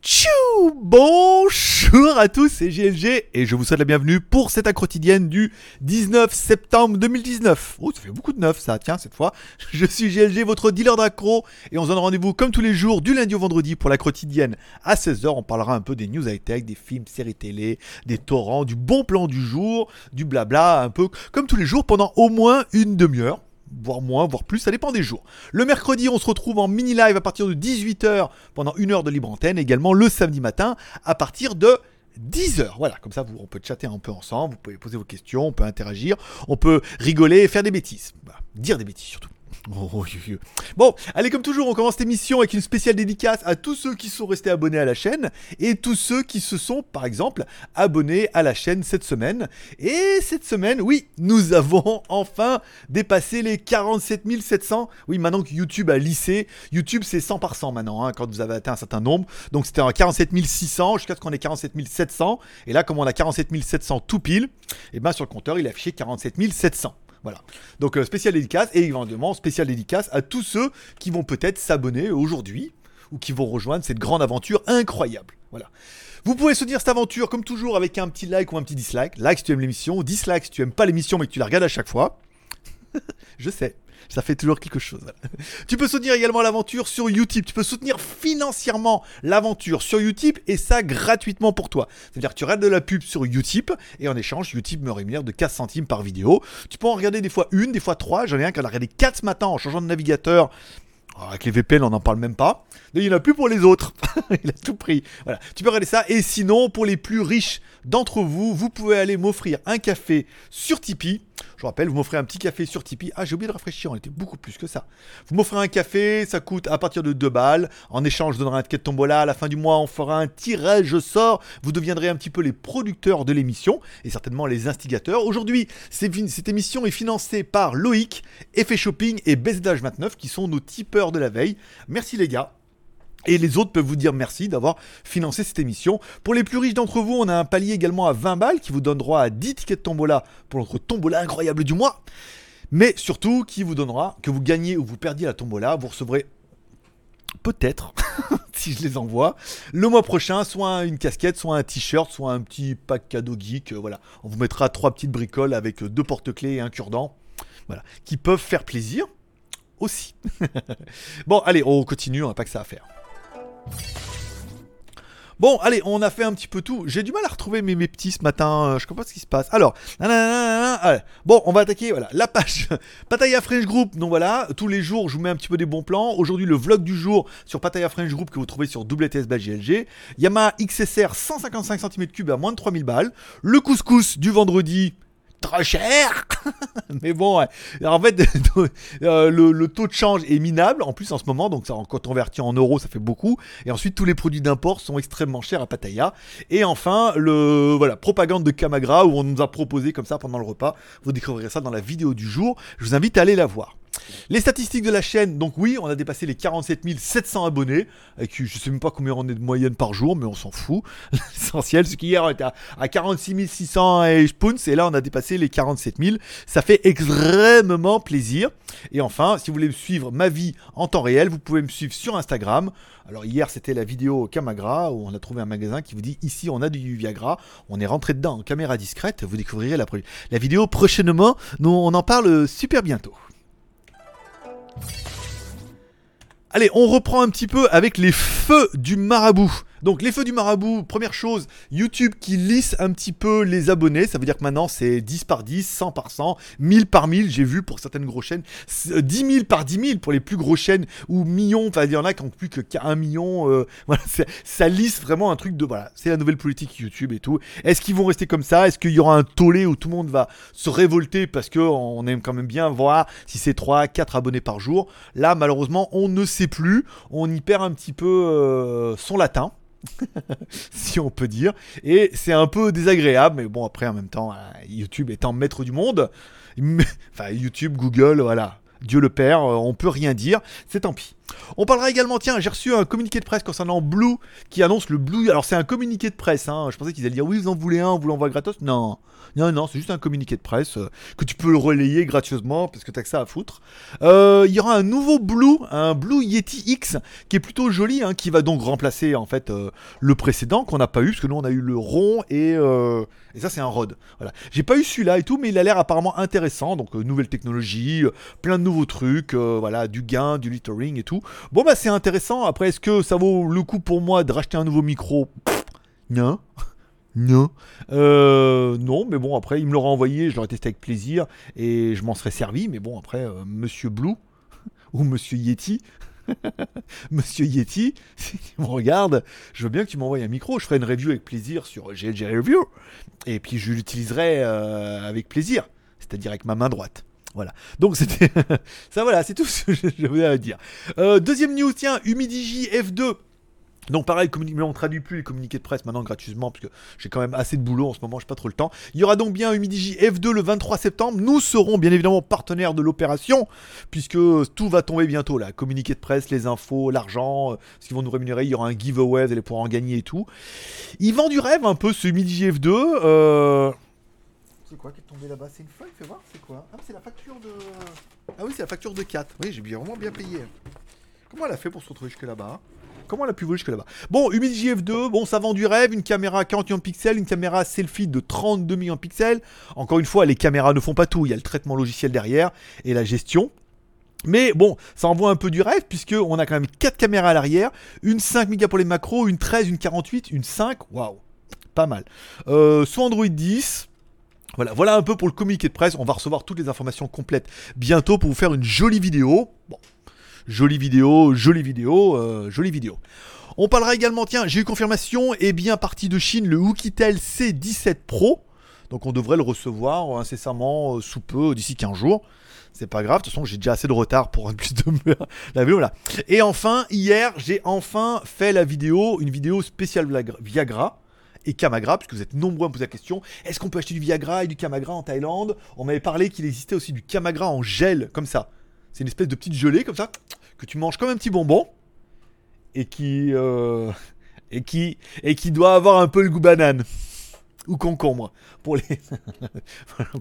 Tchou Bonjour à tous, c'est GLG et je vous souhaite la bienvenue pour cette quotidienne du 19 septembre 2019. Oh, ça fait beaucoup de neuf ça, tiens, cette fois. Je suis GLG, votre dealer d'accro et on se donne rendez-vous comme tous les jours du lundi au vendredi pour la quotidienne à 16h. On parlera un peu des news high-tech, des films, séries télé, des torrents, du bon plan du jour, du blabla, un peu comme tous les jours pendant au moins une demi-heure voire moins, voire plus, ça dépend des jours. Le mercredi, on se retrouve en mini live à partir de 18h pendant une heure de libre antenne, également le samedi matin à partir de 10h. Voilà, comme ça, on peut chatter un peu ensemble, vous pouvez poser vos questions, on peut interagir, on peut rigoler et faire des bêtises. dire des bêtises surtout. Oh, bon, allez, comme toujours, on commence cette émission avec une spéciale dédicace à tous ceux qui sont restés abonnés à la chaîne et tous ceux qui se sont, par exemple, abonnés à la chaîne cette semaine. Et cette semaine, oui, nous avons enfin dépassé les 47 700. Oui, maintenant que YouTube a lissé, YouTube c'est 100 par 100 maintenant, hein, quand vous avez atteint un certain nombre. Donc c'était en 47 600 jusqu'à ce qu'on ait 47 700. Et là, comme on a 47 700 tout pile, et eh bien sur le compteur, il a affiché 47 700. Voilà. Donc euh, spécial dédicace et évidemment spécial dédicace à tous ceux qui vont peut-être s'abonner aujourd'hui ou qui vont rejoindre cette grande aventure incroyable. Voilà. Vous pouvez soutenir cette aventure comme toujours avec un petit like ou un petit dislike. Like si tu aimes l'émission, dislike si tu aimes pas l'émission mais que tu la regardes à chaque fois. Je sais ça fait toujours quelque chose. tu peux soutenir également l'aventure sur YouTube. Tu peux soutenir financièrement l'aventure sur YouTube et ça gratuitement pour toi. C'est-à-dire que tu regardes de la pub sur YouTube et en échange, YouTube me rémunère de 4 centimes par vidéo. Tu peux en regarder des fois une, des fois trois. J'en ai un qui en a regardé 4 ce matin en changeant de navigateur. Oh, avec les VPN, on n'en parle même pas. Il n'y en a plus pour les autres. Il a tout pris. Voilà. Tu peux regarder ça. Et sinon, pour les plus riches d'entre vous, vous pouvez aller m'offrir un café sur Tipeee. Je vous rappelle, vous m'offrez un petit café sur Tipeee. Ah, j'ai oublié de rafraîchir, on était beaucoup plus que ça. Vous m'offrez un café, ça coûte à partir de 2 balles. En échange, je donnerai un ticket de tombola. À la fin du mois, on fera un tirage au sort. Vous deviendrez un petit peu les producteurs de l'émission et certainement les instigateurs. Aujourd'hui, cette émission est financée par Loïc, Effet Shopping et BZH29 qui sont nos tipeurs de la veille. Merci les gars. Et les autres peuvent vous dire merci d'avoir financé cette émission. Pour les plus riches d'entre vous, on a un palier également à 20 balles qui vous donne droit à 10 tickets de tombola pour notre tombola incroyable du mois. Mais surtout, qui vous donnera, que vous gagnez ou vous perdiez la tombola, vous recevrez peut-être, si je les envoie, le mois prochain, soit une casquette, soit un t-shirt, soit un petit pack cadeau geek. Euh, voilà, on vous mettra trois petites bricoles avec deux porte-clés et un cure-dent. Voilà, qui peuvent faire plaisir aussi. bon, allez, on continue, on n'a pas que ça à faire. Bon, allez, on a fait un petit peu tout. J'ai du mal à retrouver mes, petits ce matin. Euh, je comprends pas ce qui se passe. Alors, bon, on va attaquer voilà, la page Pataya French Group. Donc voilà, tous les jours, je vous mets un petit peu des bons plans. Aujourd'hui, le vlog du jour sur Pataya French Group que vous trouvez sur WTS GLG. Yamaha XSR 155 cm3 à moins de 3000 balles. Le couscous du vendredi trop cher. Mais bon, en fait, euh, le, taux de change est minable en plus en ce moment, donc ça, quand on en euros, ça fait beaucoup. Et ensuite, tous les produits d'import sont extrêmement chers à Pattaya. Et enfin, le voilà, propagande de Kamagra où on nous a proposé comme ça pendant le repas. Vous découvrirez ça dans la vidéo du jour. Je vous invite à aller la voir. Les statistiques de la chaîne, donc oui, on a dépassé les 47 700 abonnés, avec je sais même pas combien on est de moyenne par jour, mais on s'en fout. L'essentiel, c'est qu'hier on était à, 46 600 et spoons, et là on a dépassé les 47 000. Ça fait extrêmement plaisir. Et enfin, si vous voulez me suivre ma vie en temps réel, vous pouvez me suivre sur Instagram. Alors hier c'était la vidéo Camagra où on a trouvé un magasin qui vous dit ici on a du Viagra, on est rentré dedans en caméra discrète, vous découvrirez la, la vidéo prochainement, nous on en parle super bientôt. Allez, on reprend un petit peu avec les feux du marabout. Donc les feux du marabout, première chose, YouTube qui lisse un petit peu les abonnés, ça veut dire que maintenant c'est 10 par 10, 100 par 100, 1000 par 1000, j'ai vu pour certaines grosses chaînes, 10 000 par 10 000 pour les plus grosses chaînes, ou millions, enfin il y en a qui n'ont plus que 1 million, euh, ça lisse vraiment un truc de, voilà, c'est la nouvelle politique YouTube et tout. Est-ce qu'ils vont rester comme ça? Est-ce qu'il y aura un tollé où tout le monde va se révolter parce qu'on aime quand même bien voir si c'est 3, 4 abonnés par jour? Là malheureusement on ne sait plus, on y perd un petit peu euh, son latin. si on peut dire. Et c'est un peu désagréable, mais bon, après, en même temps, YouTube étant maître du monde, enfin, YouTube, Google, voilà. Dieu le Père, euh, on peut rien dire, c'est tant pis. On parlera également, tiens, j'ai reçu un communiqué de presse concernant Blue qui annonce le Blue. Alors c'est un communiqué de presse, hein. je pensais qu'ils allaient dire oui, vous en voulez un, on vous l'envoie gratos. Non, non, non, c'est juste un communiqué de presse euh, que tu peux relayer gratuitement parce que t'as que ça à foutre. Euh, Il y aura un nouveau Blue, un Blue Yeti X qui est plutôt joli, hein, qui va donc remplacer en fait euh, le précédent qu'on n'a pas eu parce que nous on a eu le rond et, et ça c'est un Rod. Voilà, j'ai pas eu celui-là et tout, mais il a l'air apparemment intéressant. Donc nouvelle technologie, plein de nouveaux trucs, voilà, du gain, du littering et tout. Bon bah c'est intéressant. Après, est-ce que ça vaut le coup pour moi de racheter un nouveau micro? Non. Non. Euh, non, mais bon, après, il me l'aura envoyé, je l'aurais testé avec plaisir et je m'en serais servi. Mais bon, après, euh, Monsieur Blue ou Monsieur Yeti. Monsieur Yeti, si tu me regardes, je veux bien que tu m'envoies un micro. Je ferai une review avec plaisir sur GLG Review. Et puis je l'utiliserai euh, avec plaisir, c'est-à-dire avec ma main droite. Voilà. Donc c'était ça. Voilà, c'est tout ce que je voulais dire. Euh, deuxième news, tiens, Humidigi F2. Donc pareil, mais on traduit plus les communiqués de presse maintenant gratuitement parce que j'ai quand même assez de boulot en ce moment, j'ai pas trop le temps. Il y aura donc bien Humidigi F2 le 23 septembre. Nous serons bien évidemment partenaires de l'opération puisque tout va tomber bientôt là. Communiqué de presse, les infos, l'argent, euh, ce qu'ils vont nous rémunérer. Il y aura un giveaway, vous allez pouvoir en gagner et tout. Il vend du rêve un peu ce Humidigi F2. Euh... C'est quoi qui est tombé là-bas? C'est une feuille, fais voir, c'est quoi? Ah, c'est la facture de. Ah oui, c'est la facture de 4. Oui, j'ai bien, vraiment bien payé. Comment elle a fait pour se retrouver jusque là-bas? Comment elle a pu voler jusque là-bas? Bon, Humidigi F2, bon, ça vend du rêve, une caméra 41 pixels, une caméra selfie de 32 millions de pixels. Encore une fois, les caméras ne font pas tout, il y a le traitement logiciel derrière et la gestion. Mais bon, ça envoie un peu du rêve puisque on a quand même 4 caméras à l'arrière, une 5 mégas pour les macros, une 13, une 48, une 5, waouh, pas mal. Euh, sous Android 10, voilà, voilà un peu pour le communiqué de presse. On va recevoir toutes les informations complètes bientôt pour vous faire une jolie vidéo. Bon, jolie vidéo, jolie vidéo, euh, jolie vidéo. On parlera également, tiens, j'ai eu confirmation, et bien parti de Chine, le Oukitel C17 Pro. Donc on devrait le recevoir incessamment euh, sous peu, d'ici 15 jours. C'est pas grave, de toute façon j'ai déjà assez de retard pour plus de la vidéo. Et enfin, hier, j'ai enfin fait la vidéo, une vidéo spéciale Viagra et Kamagra, puisque vous êtes nombreux à me poser la question, est-ce qu'on peut acheter du Viagra et du Kamagra en Thaïlande? On m'avait parlé qu'il existait aussi du Kamagra en gel, comme ça. C'est une espèce de petite gelée, comme ça, que tu manges comme un petit bonbon, et qui... euh, et qui, et qui doit avoir un peu le goût banane ou concombre pour les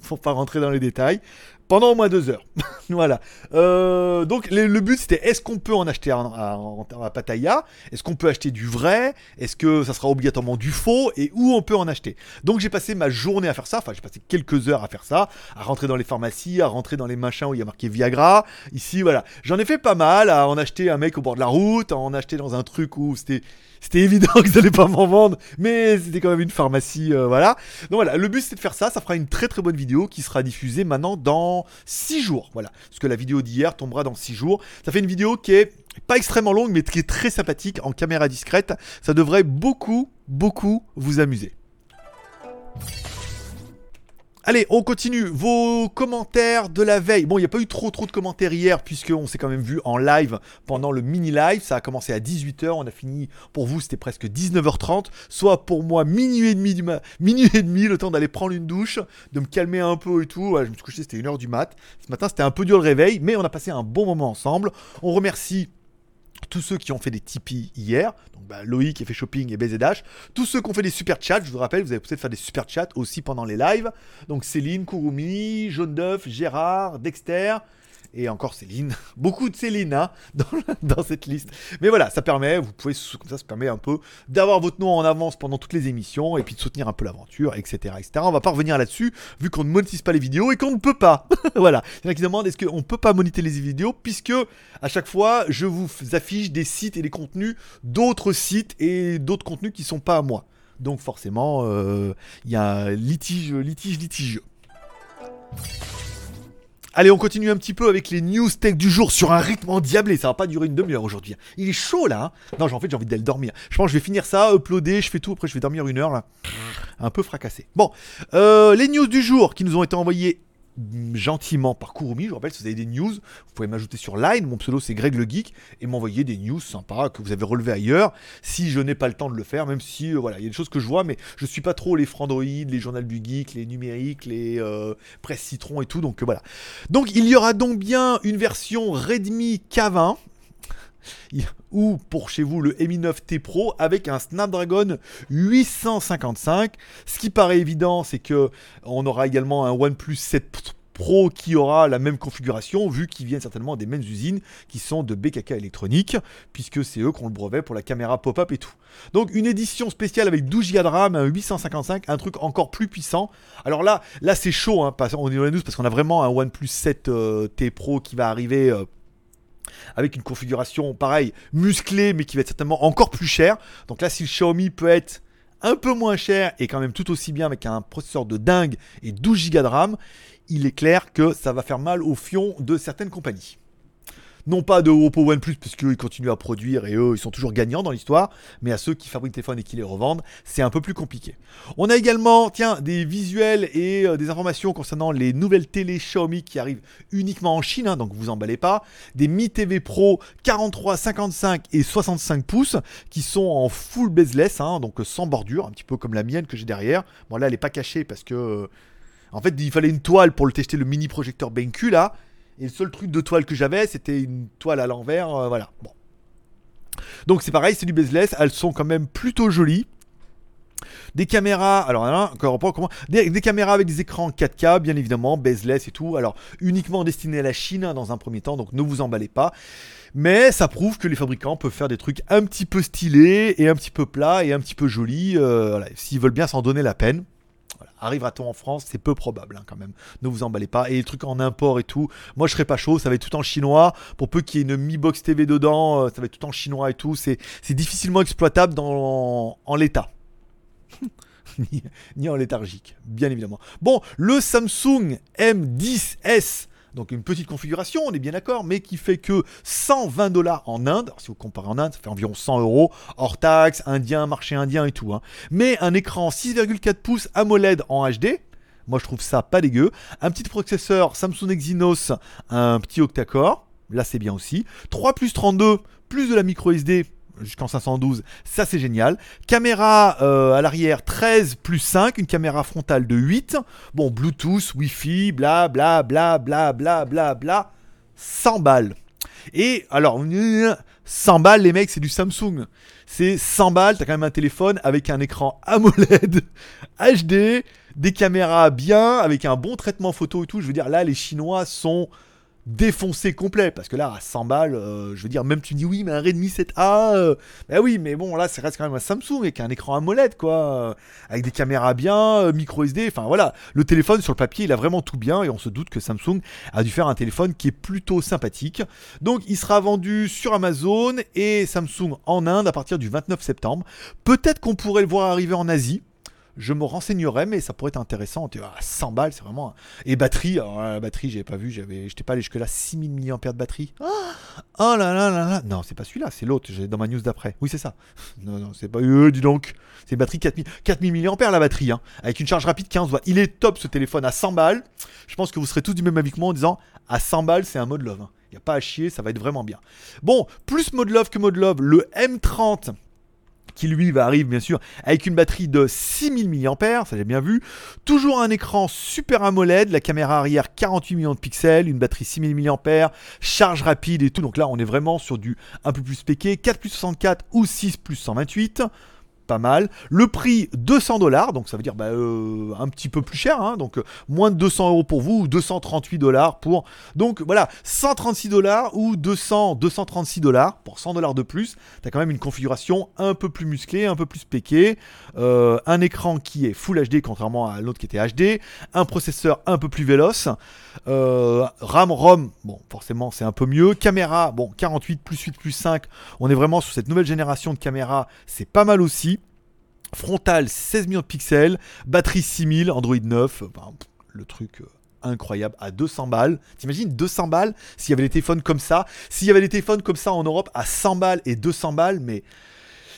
pour pas rentrer dans les détails pendant au moins deux heures. Voilà. Euh, donc le, but c'était est-ce qu'on peut en acheter à, en- à Pattaya? Est-ce qu'on peut acheter du vrai? Est-ce que ça sera obligatoirement du faux? Et où on peut en acheter? Donc j'ai passé ma journée à faire ça. Enfin j'ai passé quelques heures à faire ça. À rentrer dans les pharmacies à rentrer dans les machins où il y a marqué Viagra. Ici voilà. J'en ai fait pas mal à en acheter un mec au bord de la route à en acheter dans un truc où c'était c'était évident qu'ils allaient pas m'en vendre, mais c'était quand même une pharmacie, euh, voilà. Donc voilà, le but c'est de faire ça, ça fera une très très bonne vidéo qui sera diffusée maintenant dans 6 jours, voilà. Parce que la vidéo d'hier tombera dans 6 jours. Ça fait une vidéo qui est pas extrêmement longue, mais qui est très sympathique en caméra discrète. Ça devrait beaucoup, beaucoup vous amuser. Allez, on continue. Vos commentaires de la veille. Bon, il n'y a pas eu trop trop de commentaires hier, puisqu'on s'est quand même vu en live pendant le mini-live. Ça a commencé à 18h, on a fini, pour vous, c'était presque 19h30. Soit pour moi, minuit et demi, du ma- minuit et demi, le temps d'aller prendre une douche, de me calmer un peu et tout. Je me suis couché, c'était 1h du mat. Ce matin, c'était un peu dur le réveil, mais on a passé un bon moment ensemble. On remercie tous ceux qui ont fait des Tipeee hier, donc bah, Loïc qui a fait shopping et BZH, tous ceux qui ont fait des super chats, je vous rappelle, vous avez peut-être faire des super chats aussi pendant les lives, donc Céline, Kurumi, Jaune d'œuf, Gérard, Dexter, et encore Céline, beaucoup de Céline hein, dans, cette liste. Mais voilà, ça permet, vous pouvez, comme ça, ça permet un peu d'avoir votre nom en avance pendant toutes les émissions, et puis de soutenir un peu l'aventure, etc., etc. On va pas revenir là-dessus, vu qu'on ne monétise pas les vidéos et qu'on ne peut pas. voilà. Il y en a qui demandent est-ce qu'on peut pas monétiser les vidéos, puisque à chaque fois, je vous affiche des sites et des contenus d'autres sites et d'autres contenus qui sont pas à moi. Donc forcément, euh, il y a un litige, litige, litigieux. Allez, on continue un petit peu avec les news tech du jour sur un rythme endiablé. Ça va pas durer une demi-heure aujourd'hui. Il est chaud là. hein. non, en fait, j'ai envie d'aller dormir. Je pense que je vais finir ça, uploader, je fais tout. Après, je vais dormir une heure là. Un peu fracassé. Bon, euh, les news du jour qui nous ont été envoyées gentiment par Kurumi. Je vous rappelle, si vous avez des news, vous pouvez m'ajouter sur Line. Mon pseudo c'est Greg le Geek et m'envoyer des news sympas que vous avez relevées ailleurs. Si je n'ai pas le temps de le faire, même si euh, voilà, il y a des choses que je vois, mais je suis pas trop les Frandroid, les journaux du geek, les numériques, les euh, presse citron et tout. Donc euh, voilà. Donc il y aura donc bien une version Redmi K20 ou pour chez vous le Mi 9T Pro avec un Snapdragon 855. Ce qui paraît évident, c'est que on aura également un OnePlus 7 Pro qui aura la même configuration, vu qu'ils viennent certainement des mêmes usines qui sont de BKK Électronique, puisque c'est eux qui ont le brevet pour la caméra pop-up et tout. Donc une édition spéciale avec 12 Go de RAM, un 855, un truc encore plus puissant. Alors là, là c'est chaud, hein, on est dans parce qu'on a vraiment un OnePlus 7 euh, Pro qui va arriver. Euh, avec une configuration pareil musclée mais qui va être certainement encore plus cher. Donc là si le Xiaomi peut être un peu moins cher et quand même tout aussi bien avec un processeur de dingue et 12 Go de RAM, il est clair que ça va faire mal au fion de certaines compagnies. Non pas de Oppo OnePlus, puisqu'ils continuent à produire et eux, ils sont toujours gagnants dans l'histoire, mais à ceux qui fabriquent des téléphones et qui les revendent, c'est un peu plus compliqué. On a également, tiens, des visuels et euh, des informations concernant les nouvelles télé Xiaomi qui arrivent uniquement en Chine, hein, donc vous emballez pas. Des Mi TV Pro 43, 55 et 65 pouces qui sont en full bezeless, hein, donc sans bordure, un petit peu comme la mienne que j'ai derrière. Bon, là, elle n'est pas cachée parce que. Euh, en fait, il fallait une toile pour le tester, le mini projecteur BenQ là. Et le seul truc de toile que j'avais, c'était une toile à l'envers. Euh, voilà. Bon. Donc c'est pareil, c'est du bezeless. Elles sont quand même plutôt jolies. Des caméras, alors là, encore pas comment. Des, caméras avec des écrans 4K, bien évidemment, bezeless et tout. Alors uniquement destinées à la Chine hein, dans un premier temps, donc ne vous emballez pas. Mais ça prouve que les fabricants peuvent faire des trucs un petit peu stylés et un petit peu plats et un petit peu jolis. Euh, S'ils veulent bien s'en donner la peine. Arrivera-t-on en France C'est peu probable hein, quand même. Ne vous emballez pas. Et les trucs en import et tout, moi je serais pas chaud. Ça va être tout en chinois. Pour peu qu'il y ait une Mi Box TV dedans, euh, ça va être tout en chinois et tout. C'est difficilement exploitable en l'état. ni, en léthargique, bien évidemment. Bon, le Samsung M10S donc une petite configuration, on est bien d'accord, mais qui fait que 120 dollars en Inde. Si vous comparez en Inde, ça fait environ 100 euros, hors taxes, indien, marché indien et tout. Hein. Mais un écran 6,4 pouces AMOLED en HD. Moi, je trouve ça pas dégueu. Un petit processeur Samsung Exynos, un petit octa-core. Là, c'est bien aussi. 3 plus 32, plus de la micro SD jusqu'en 512, ça c'est génial. Caméra euh, à l'arrière 13 plus 5, une caméra frontale de 8. Bon, Bluetooth, Wi-Fi, bla bla bla bla bla bla bla. 100 balles. Et alors, 100 balles les mecs, c'est du Samsung. C'est 100 balles, t'as quand même un téléphone avec un écran AMOLED HD, des caméras bien, avec un bon traitement photo et tout. Je veux dire, là, les Chinois sont défoncé complet. Parce que là, à 100 balles, euh, je veux dire, même tu dis oui, mais un Redmi 7A, euh, bah oui, mais bon, là, ça reste quand même un Samsung avec un écran AMOLED, quoi, euh, avec des caméras bien, micro SD, enfin voilà, le téléphone sur le papier, il a vraiment tout bien et on se doute que Samsung a dû faire un téléphone qui est plutôt sympathique. Donc, il sera vendu sur Amazon et Samsung en Inde à partir du 29 septembre. Peut-être qu'on pourrait le voir arriver en Asie je me renseignerai, mais ça pourrait être intéressant. 100 balles, c'est vraiment. Et batterie, alors la batterie, j'avais pas vu, j'avais, j'étais pas allé jusque-là, 6000 mAh de batterie. Oh là là là là Non, c'est pas celui-là, c'est l'autre, j'ai dans ma news d'après. Oui, c'est ça. Non, non, c'est pas. Euh, dis donc, c'est batterie 4000, 4000 mAh la batterie, hein, avec une charge rapide 15 watts. Il est top ce téléphone à 100 balles. Je pense que vous serez tous du même avis que moi en disant à 100 balles, c'est un mode love. Il hein. n'y a pas à chier, ça va être vraiment bien. Bon, plus mode love que mode love, le M30 qui lui va arriver bien sûr avec une batterie de 6000 mAh, ça j'ai bien vu. Toujours un écran Super AMOLED, la caméra arrière 48 millions de pixels, une batterie 6000 mAh, charge rapide et tout. Donc là on est vraiment sur du un peu plus spéqué, 4 plus 64 ou 6 plus 128 pas mal. Le prix 200 dollars, donc ça veut dire bah, euh, un petit peu plus cher, hein. donc euh, moins de 200 euros pour vous ou 238 dollars pour. Donc voilà, 136 dollars ou 200, 236 dollars pour 100 dollars de plus. T'as quand même une configuration un peu plus musclée, un peu plus péquée, euh, un écran qui est Full HD contrairement à l'autre qui était HD, un processeur un peu plus véloce, RAM, ROM, bon forcément c'est un peu mieux, caméra, bon 48 plus 8 plus 5, on est vraiment sur cette nouvelle génération de caméras, c'est pas mal aussi. Frontal 16 millions de pixels, batterie 6000, Android 9, le truc euh, incroyable. À 200 balles. T'imagines 200 balles s'il y avait des téléphones comme ça. S'il y avait des téléphones comme ça en Europe à 100 balles et 200 balles, mais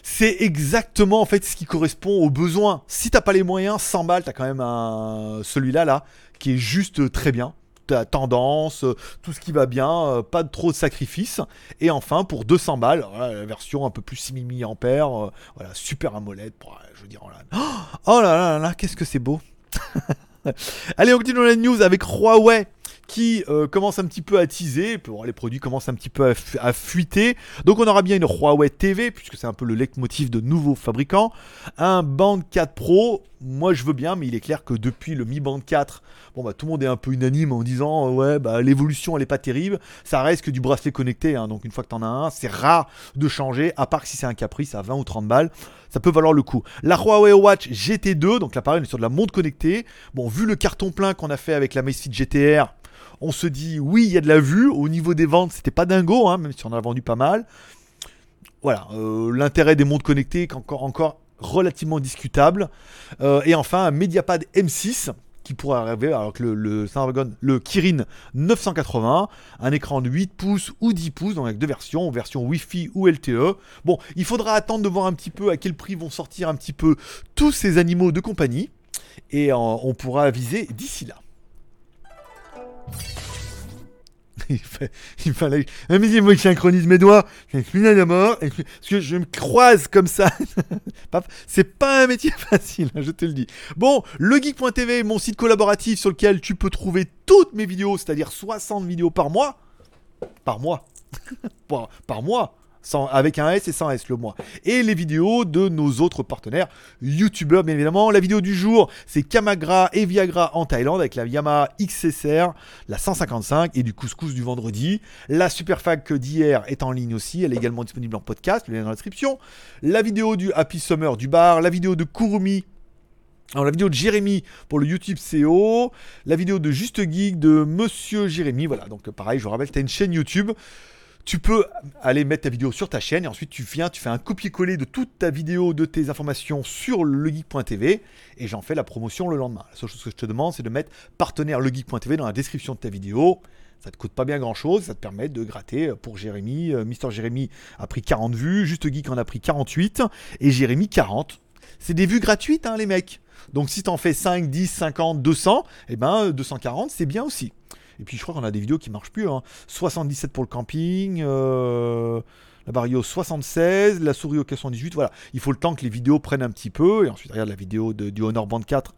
c'est exactement en fait ce qui correspond aux besoins. Si t'as pas les moyens, 100 balles, t'as quand même celui-là là qui est juste très bien tendance, euh, tout ce qui va bien, euh, pas trop de sacrifices. Et enfin, pour 200 balles, la version un peu plus 6000 mAh, euh, voilà, super AMOLED. je veux dire, oh là, oh là là, là, qu'est-ce que c'est beau! Allez, on continue la news avec Huawei qui euh, commence un petit peu à teaser, les produits commencent un petit peu à, fuiter. Donc on aura bien une Huawei TV, puisque c'est un peu le leitmotiv de nouveaux fabricants. Un Band 4 Pro, moi je veux bien, mais il est clair que depuis le Mi Band 4, bon bah tout le monde est un peu unanime en disant ouais bah l'évolution elle est pas terrible. Ça reste que du bracelet connecté, hein. donc une fois que t'en as un, c'est rare de changer, à part que si c'est un caprice à 20 ou 30 balles, ça peut valoir le coup. La Huawei Watch GT2, donc l'appareil est sur de la montre connectée. Bon, vu le carton plein qu'on a fait avec la Amazfit GTR, on se dit oui, il y a de la vue. Au niveau des ventes, c'était pas dingo, hein, même si on a vendu pas mal. Voilà, euh, l'intérêt des montres connectées encore, encore relativement discutable. Euh, et enfin, un Mediapad M6 qui pourrait arriver alors que le, le, le Kirin 980, un écran de 8 pouces ou 10 pouces, donc avec deux versions, version Wi-Fi ou LTE. Bon, il faudra attendre de voir un petit peu à quel prix vont sortir un petit peu tous ces animaux de compagnie, et on pourra viser d'ici là. il, fallait. Mais moi, je synchronise mes doigts. Suis à mort. Parce que je me croise comme ça. C'est pas un métier facile, hein, je te le dis. Bon, legeek.tv, mon site collaboratif sur lequel tu peux trouver toutes mes vidéos, c'est-à-dire 60 vidéos par mois. Par mois. par mois avec un S et sans S le mois. Et les vidéos de nos autres partenaires youtubeurs, bien évidemment. La vidéo du jour, c'est Kamagra et Viagra en Thaïlande avec la Yamaha XSR, la 155 et du couscous du vendredi. La Superfac d'hier est en ligne aussi, elle est également disponible en podcast, le lien dans la description. La vidéo du Happy Summer du bar, la vidéo de Kurumi alors la vidéo de Jérémy pour le YouTube CO, la vidéo de Juste Geek de Monsieur Jérémy, voilà, donc pareil, je vous rappelle, tu as une chaîne YouTube, tu peux aller mettre ta vidéo sur ta chaîne et ensuite tu viens, tu fais un copier-coller de toute ta vidéo, de tes informations sur legeek.tv et j'en fais la promotion le lendemain. La seule chose que je te demande, c'est de mettre partenaire legeek.tv dans la description de ta vidéo. Ça te coûte pas bien grand chose, ça te permet de gratter pour Jérémy. Euh, Mister Jérémy a pris 40 vues, Juste Geek en a pris 48 et Jérémy 40. C'est des vues gratuites, hein, les mecs. Donc si t'en fais 5, 10, 50, 200, et ben 240, c'est bien aussi. Et puis je crois qu'on a des vidéos qui marchent plus. 77 hein. pour le camping. Euh, la Barrio 76, la souris au 78, voilà. Il faut le temps que les vidéos prennent un petit peu. Et ensuite, regarde la vidéo du Honor Band 4.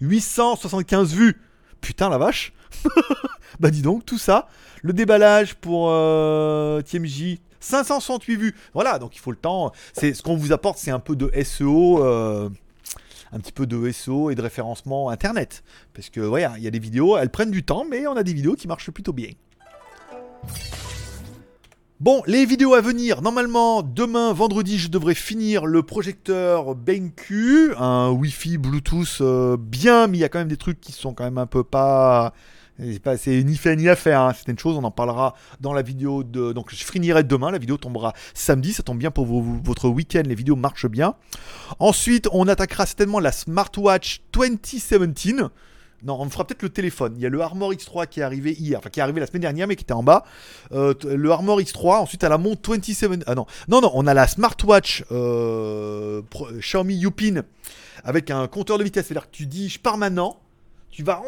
875 vues Putain la vache Bah dis donc, tout ça. Le déballage pour euh, TMJ, 568 vues. Voilà, donc il faut le temps. C'est Ce qu'on vous apporte, c'est un peu de SEO. Euh, un petit peu de SEO et de référencement internet. Parce que, ouais, il y a des vidéos, elles prennent du temps, mais on a des vidéos qui marchent plutôt bien. Bon, les vidéos à venir. Normalement, demain, vendredi, je devrais finir le projecteur BenQ, un Wi-Fi Bluetooth euh, bien, mais il y a quand même des trucs qui sont quand même un peu pas c'est ni fait ni à faire, hein. c'est une chose, on en parlera dans la vidéo de... Donc je finirai demain, la vidéo tombera samedi, ça tombe bien pour votre week-end, les vidéos marchent bien. Ensuite, on attaquera certainement la Smartwatch 2017. Non, on fera peut-être le téléphone. Il y a le Armor X3 qui est arrivé hier, enfin qui est arrivé la semaine dernière, mais qui était en bas. Euh, le Armor X3, ensuite à la montre 27. Ah non, non, non, on a la Smartwatch euh, Xiaomi Yupin avec un compteur de vitesse. C'est-à-dire que tu dis, je pars maintenant tu vas,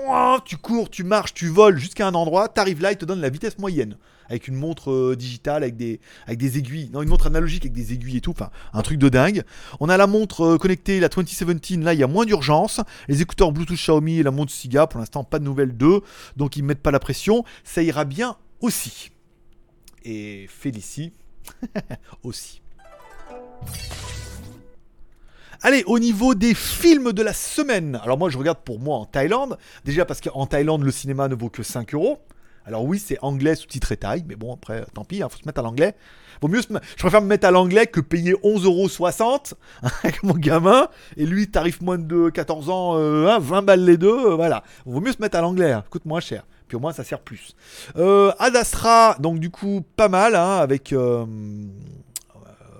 tu cours, tu marches, tu voles jusqu'à un endroit, tu arrives là, il te donne la vitesse moyenne. Avec une montre euh, digitale, avec des, avec des aiguilles. Non, une montre analogique avec des aiguilles et tout. Enfin, un truc de dingue. On a la montre euh, connectée, la 2017. Là, il y a moins d'urgence. Les écouteurs Bluetooth Xiaomi et la montre Siga. Pour l'instant, pas de nouvelles d'eux. Donc, ils ne mettent pas la pression. Ça ira bien aussi. Et Félicie aussi. Allez, au niveau des films de la semaine. Alors moi, je regarde pour moi en Thaïlande. Déjà parce qu'en Thaïlande, le cinéma ne vaut que 5 euros. Alors oui, c'est anglais sous-titré thaï, mais bon, après, tant pis, il hein, faut se mettre à l'anglais. Je préfère me mettre à l'anglais que payer 11,60€ avec mon gamin, et lui, tarif moins de 14 ans, 20 euh, balles les deux, euh, voilà. Vaut mieux se mettre à l'anglais, hein, coûte moins cher, puis au moins ça sert plus. Euh, Ad Astra, donc du coup, pas mal, hein, euh,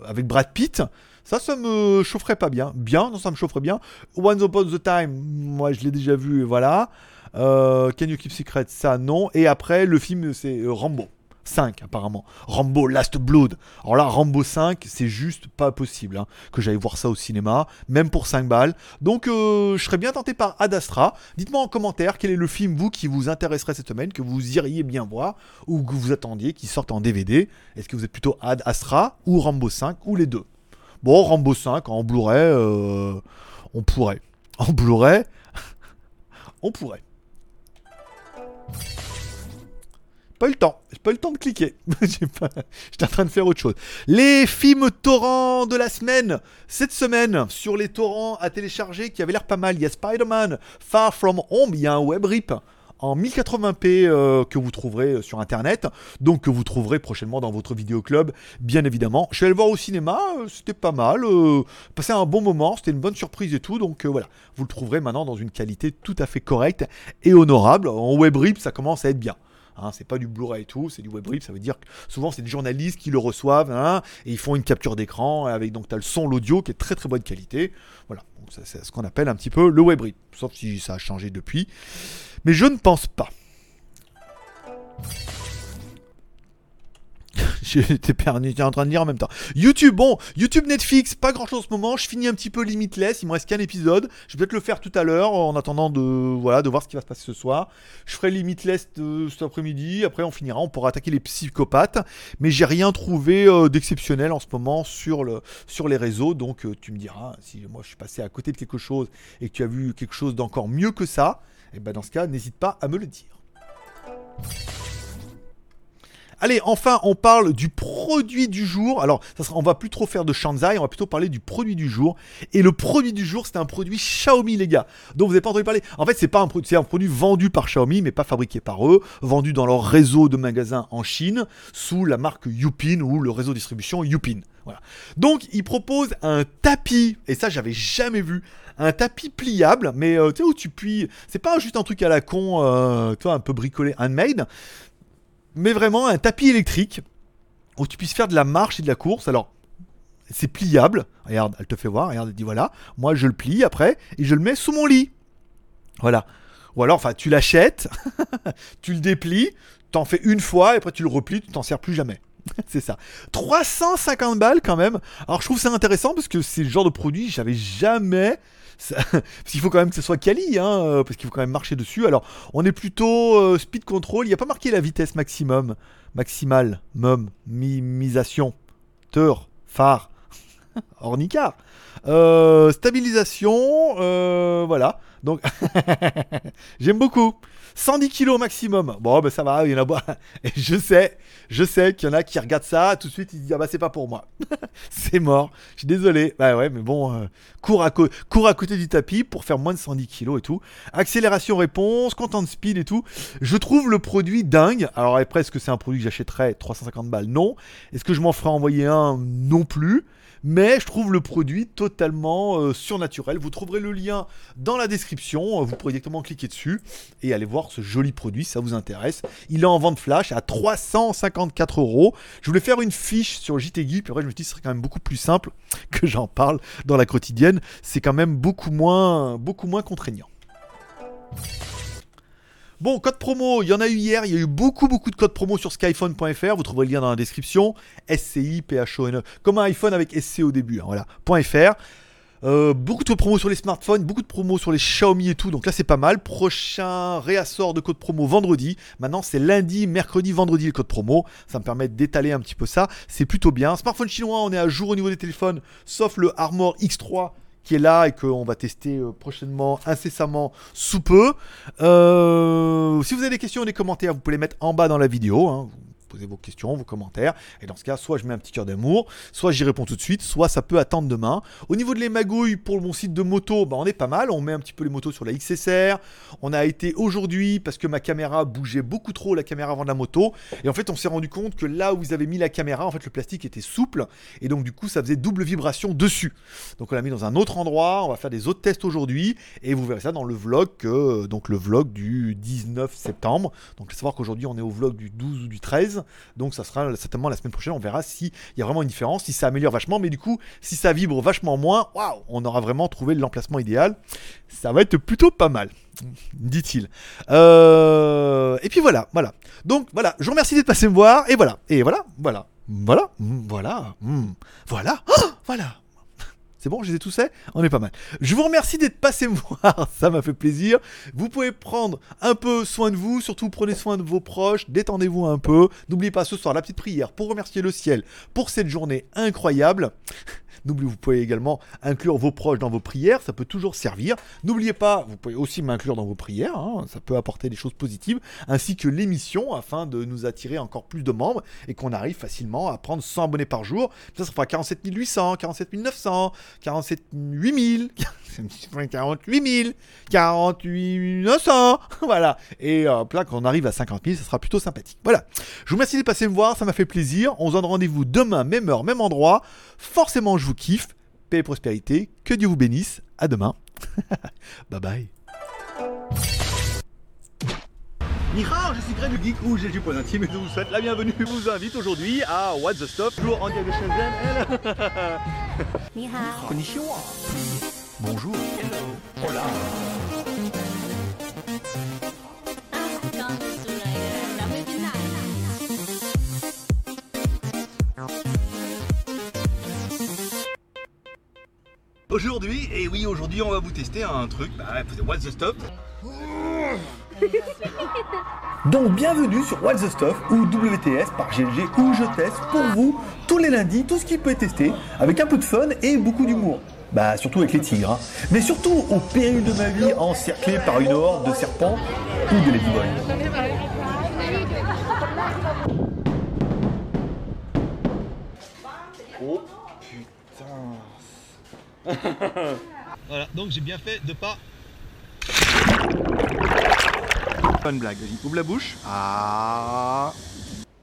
avec Brad Pitt. Ça, ça me chaufferait pas bien. Bien, ça me chaufferait bien. Once Upon the Time, moi je l'ai déjà vu, voilà. Euh, Can You Keep Secret, ça non. Et après, le film, c'est euh, Rambo. 5 apparemment. Rambo Last Blood. Alors là, Rambo 5, c'est juste pas possible hein, que j'aille voir ça au cinéma, même pour 5 balles. Donc euh, je serais bien tenté par Ad Astra. Dites-moi en commentaire quel est le film, vous, qui vous intéresserait cette semaine, que vous iriez bien voir, ou que vous attendiez qu'il sorte en DVD. Est-ce que vous êtes plutôt Ad Astra ou Rambo 5, ou les deux? Bon, Rambo 5, en Blu-ray, euh, on pourrait. En Blu-ray, on pourrait. pas eu le temps. J'ai pas eu le temps de cliquer. J'étais en train de faire autre chose. Les films torrents de la semaine. Cette semaine, sur les torrents à télécharger qui avaient l'air pas mal, il y a Spider-Man Far From Home, il y a un web rip en 1080p euh, que vous trouverez sur internet, donc que vous trouverez prochainement dans votre vidéo club, bien évidemment. Je suis allé voir au cinéma, euh, c'était pas mal, euh, passé un bon moment, c'était une bonne surprise et tout, donc voilà, vous le trouverez maintenant dans une qualité tout à fait correcte et honorable. En web rip, ça commence à être bien. Hein, c'est pas du Blu-ray et tout, c'est du web rip. Ça veut dire que souvent c'est des journalistes qui le reçoivent hein, et ils font une capture d'écran avec donc as le son, l'audio qui est très très bonne qualité. Voilà, c'est ce qu'on appelle un petit peu le web rip, sauf si ça a changé depuis. Mais je ne pense pas. J'étais en train de lire en même temps. YouTube, bon, YouTube, Netflix, pas grand chose en ce moment. Je finis un petit peu Limitless. Il me reste qu'un épisode. Je vais peut-être le faire tout à l'heure en attendant de, voilà, de voir ce qui va se passer ce soir. Je ferai Limitless de, cet après-midi. Après, on finira. On pourra attaquer les psychopathes. Mais j'ai rien trouvé euh, d'exceptionnel en ce moment sur, le, sur les réseaux. Donc, euh, tu me diras si moi je suis passé à côté de quelque chose et que tu as vu quelque chose d'encore mieux que ça. Et eh ben dans ce cas, n'hésite pas à me le dire. Allez, enfin, on parle du produit du jour. Alors, on va plus trop faire de Shanzai, on va plutôt parler du produit du jour. Et le produit du jour, c'est un produit Xiaomi, les gars. Donc, vous n'avez pas entendu parler. En fait, c'est pas un produit, vendu par Xiaomi, mais pas fabriqué par eux, vendu dans leur réseau de magasins en Chine, sous la marque Yupin ou le réseau de distribution Yupin. Voilà. Donc, ils proposent un tapis, et ça, j'avais jamais vu. Un tapis pliable, mais euh, tu sais où tu plies. C'est pas juste un truc à la con, euh, toi, un peu bricolé, handmade mais vraiment un tapis électrique où tu puisses faire de la marche et de la course. Alors, c'est pliable. Regarde, elle te fait voir. Regarde, elle dit voilà, moi je le plie après et je le mets sous mon lit. Voilà. Ou alors, enfin, tu l'achètes, tu le déplies, t'en fais une fois et après tu le replies, tu t'en sers plus jamais. c'est ça. 350 balles quand même. Alors je trouve ça intéressant parce que c'est le genre de produit j'avais jamais parce qu'il faut quand même que ce soit quali, hein, euh, parce qu'il faut quand même marcher dessus. Alors, on est plutôt euh, speed control. Il n'y a pas marqué la vitesse maximum, maximale, mum, mimisation, teur, phare, ornicar. Euh, stabilisation, voilà. Donc, j'aime beaucoup. 110 kilos maximum. Bon, ben ça va, il y en a. Et je sais, je sais qu'il y en a qui regardent ça, tout de suite ils disent Ah bah c'est pas pour moi. c'est mort. Je suis désolé. Bah ouais, mais bon, euh, cours, à côté du tapis pour faire moins de 110 kilos et tout. Accélération réponse, content de speed et tout. Je trouve le produit dingue. Alors après, est-ce que c'est un produit que j'achèterais 350 balles? Non. Est-ce que je m'en ferais envoyer un? Non plus mais je trouve le produit totalement euh, surnaturel. Vous trouverez le lien dans la description, vous pourrez directement cliquer dessus et aller voir ce joli produit si ça vous intéresse. Il est en vente flash à 354 euros. Je voulais faire une fiche sur JT Geek, puis après je me suis dit ce serait quand même beaucoup plus simple que j'en parle dans la quotidienne. C'est quand même beaucoup moins contraignant. Bon, code promo, il y en a eu hier, il y a eu beaucoup beaucoup de codes promo sur skyphone.fr, vous trouverez le lien dans la description, SCI, PHONE, comme un iPhone avec SC au début, hein, voilà, .fr. Euh, beaucoup de promos sur les smartphones, beaucoup de promos sur les Xiaomi et tout, donc là c'est pas mal. Prochain réassort de code promo vendredi. Maintenant c'est lundi, mercredi, vendredi le code promo. Ça me permet d'étaler un petit peu ça. C'est plutôt bien. Smartphone chinois, on est à jour au niveau des téléphones, sauf le Armor X3 qui est là et qu'on va tester euh, prochainement, incessamment, sous peu. Euh, si vous avez des questions ou des commentaires, vous pouvez les mettre en bas dans la vidéo. Hein posez vos questions, vos commentaires. Et dans ce cas, soit je mets un petit cœur d'amour, soit j'y réponds tout de suite, soit ça peut attendre demain. Au niveau de les magouilles pour mon site de moto, bah on est pas mal. On met un petit peu les motos sur la XSR. On a été aujourd'hui parce que ma caméra bougeait beaucoup trop la caméra avant de la moto. Et en fait, on s'est rendu compte que là où vous avez mis la caméra, en fait, le plastique était souple. Et donc, du coup, ça faisait double vibration dessus. Donc, on l'a mis dans un autre endroit. On va faire des autres tests aujourd'hui. Et vous verrez ça dans le vlog, donc le vlog du 19 septembre. Donc, il faut savoir qu'aujourd'hui, on est au vlog du 12 ou du 13. Donc ça sera certainement la semaine prochaine, on verra s'il y a vraiment une différence, si ça améliore vachement, mais du coup, si ça vibre vachement moins, waouh, on aura vraiment trouvé l'emplacement idéal. Ça va être plutôt pas mal, dit-il. Euh, et puis voilà, voilà. Donc voilà, je vous remercie d'être passé me voir, et voilà, et voilà, voilà, voilà, voilà, voilà, voilà. C'est bon, je les ai tous On est pas mal. Je vous remercie d'être passé me voir, ça m'a fait plaisir. Vous pouvez prendre un peu soin de vous, surtout prenez soin de vos proches, détendez-vous un peu. N'oubliez pas ce soir la petite prière pour remercier le ciel pour cette journée incroyable. N'oubliez, vous pouvez également inclure vos proches dans vos prières, ça peut toujours servir. N'oubliez pas, vous pouvez aussi m'inclure dans vos prières, hein, ça peut apporter des choses positives, ainsi que l'émission afin de nous attirer encore plus de membres et qu'on arrive facilement à prendre 100 abonnés par jour. Ça, ça fera 47 800, 47 900, 47 8000, 48 000, 48 900, voilà. Et là, quand on arrive à 50 000, ça sera plutôt sympathique. Voilà. Je vous remercie de passer me voir, ça m'a fait plaisir. On se donne rendez-vous demain, même heure, même endroit. Forcément, je vous kiffe. Paix et prospérité. Que Dieu vous bénisse. À demain. bye bye. Nihao, je suis Greg le Geek ou j'ai du point intime et je vous souhaite la bienvenue. Je vous invite aujourd'hui à What the Stuff, toujours en direct de Shenzhen. 你好，Konnichiwa. Bonjour. Hola. Aujourd'hui, et oui, aujourd'hui, on va vous tester un truc. Bah, What's the Stuff? Donc, bienvenue sur What's the Stuff ou WTS par GLG où je teste pour vous tous les lundis tout ce qui peut être testé avec un peu de fun et beaucoup d'humour. Bah, surtout avec les tigres. hein. Mais surtout au péril de ma vie encerclé par une horde de serpents ou de ladyboys. voilà, donc j'ai bien fait de pas. Une blague, vas-y, ouvre la bouche. Ah.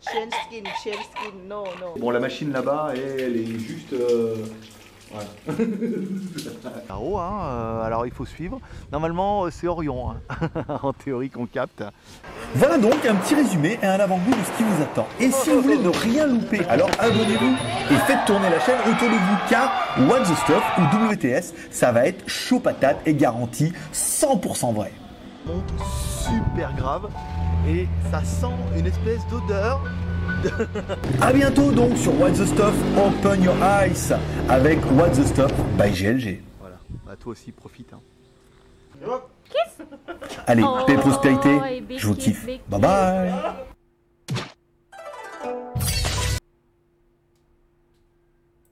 Chain skin, skin, no, no. Bon, la machine là-bas, elle est juste. Euh... Voilà. Là-haut, hein, euh, alors il faut suivre. Normalement, euh, c'est Orion, hein, en théorie qu'on capte. Voilà donc un petit résumé et un avant-goût de ce qui vous attend. Et si vous voulez ne rien louper, alors abonnez-vous et faites tourner la chaîne autour de vous car What the Stuff ou WTS, ça va être chaud patate et garanti 100% vrai. Monte super grave et ça sent une espèce d'odeur A bientôt donc sur What the Stuff Open Your Eyes avec What the Stuff by GLG. Voilà, bah toi aussi profite. Hein. Allez, paix et prospérité, je vous kiffe. Bye bye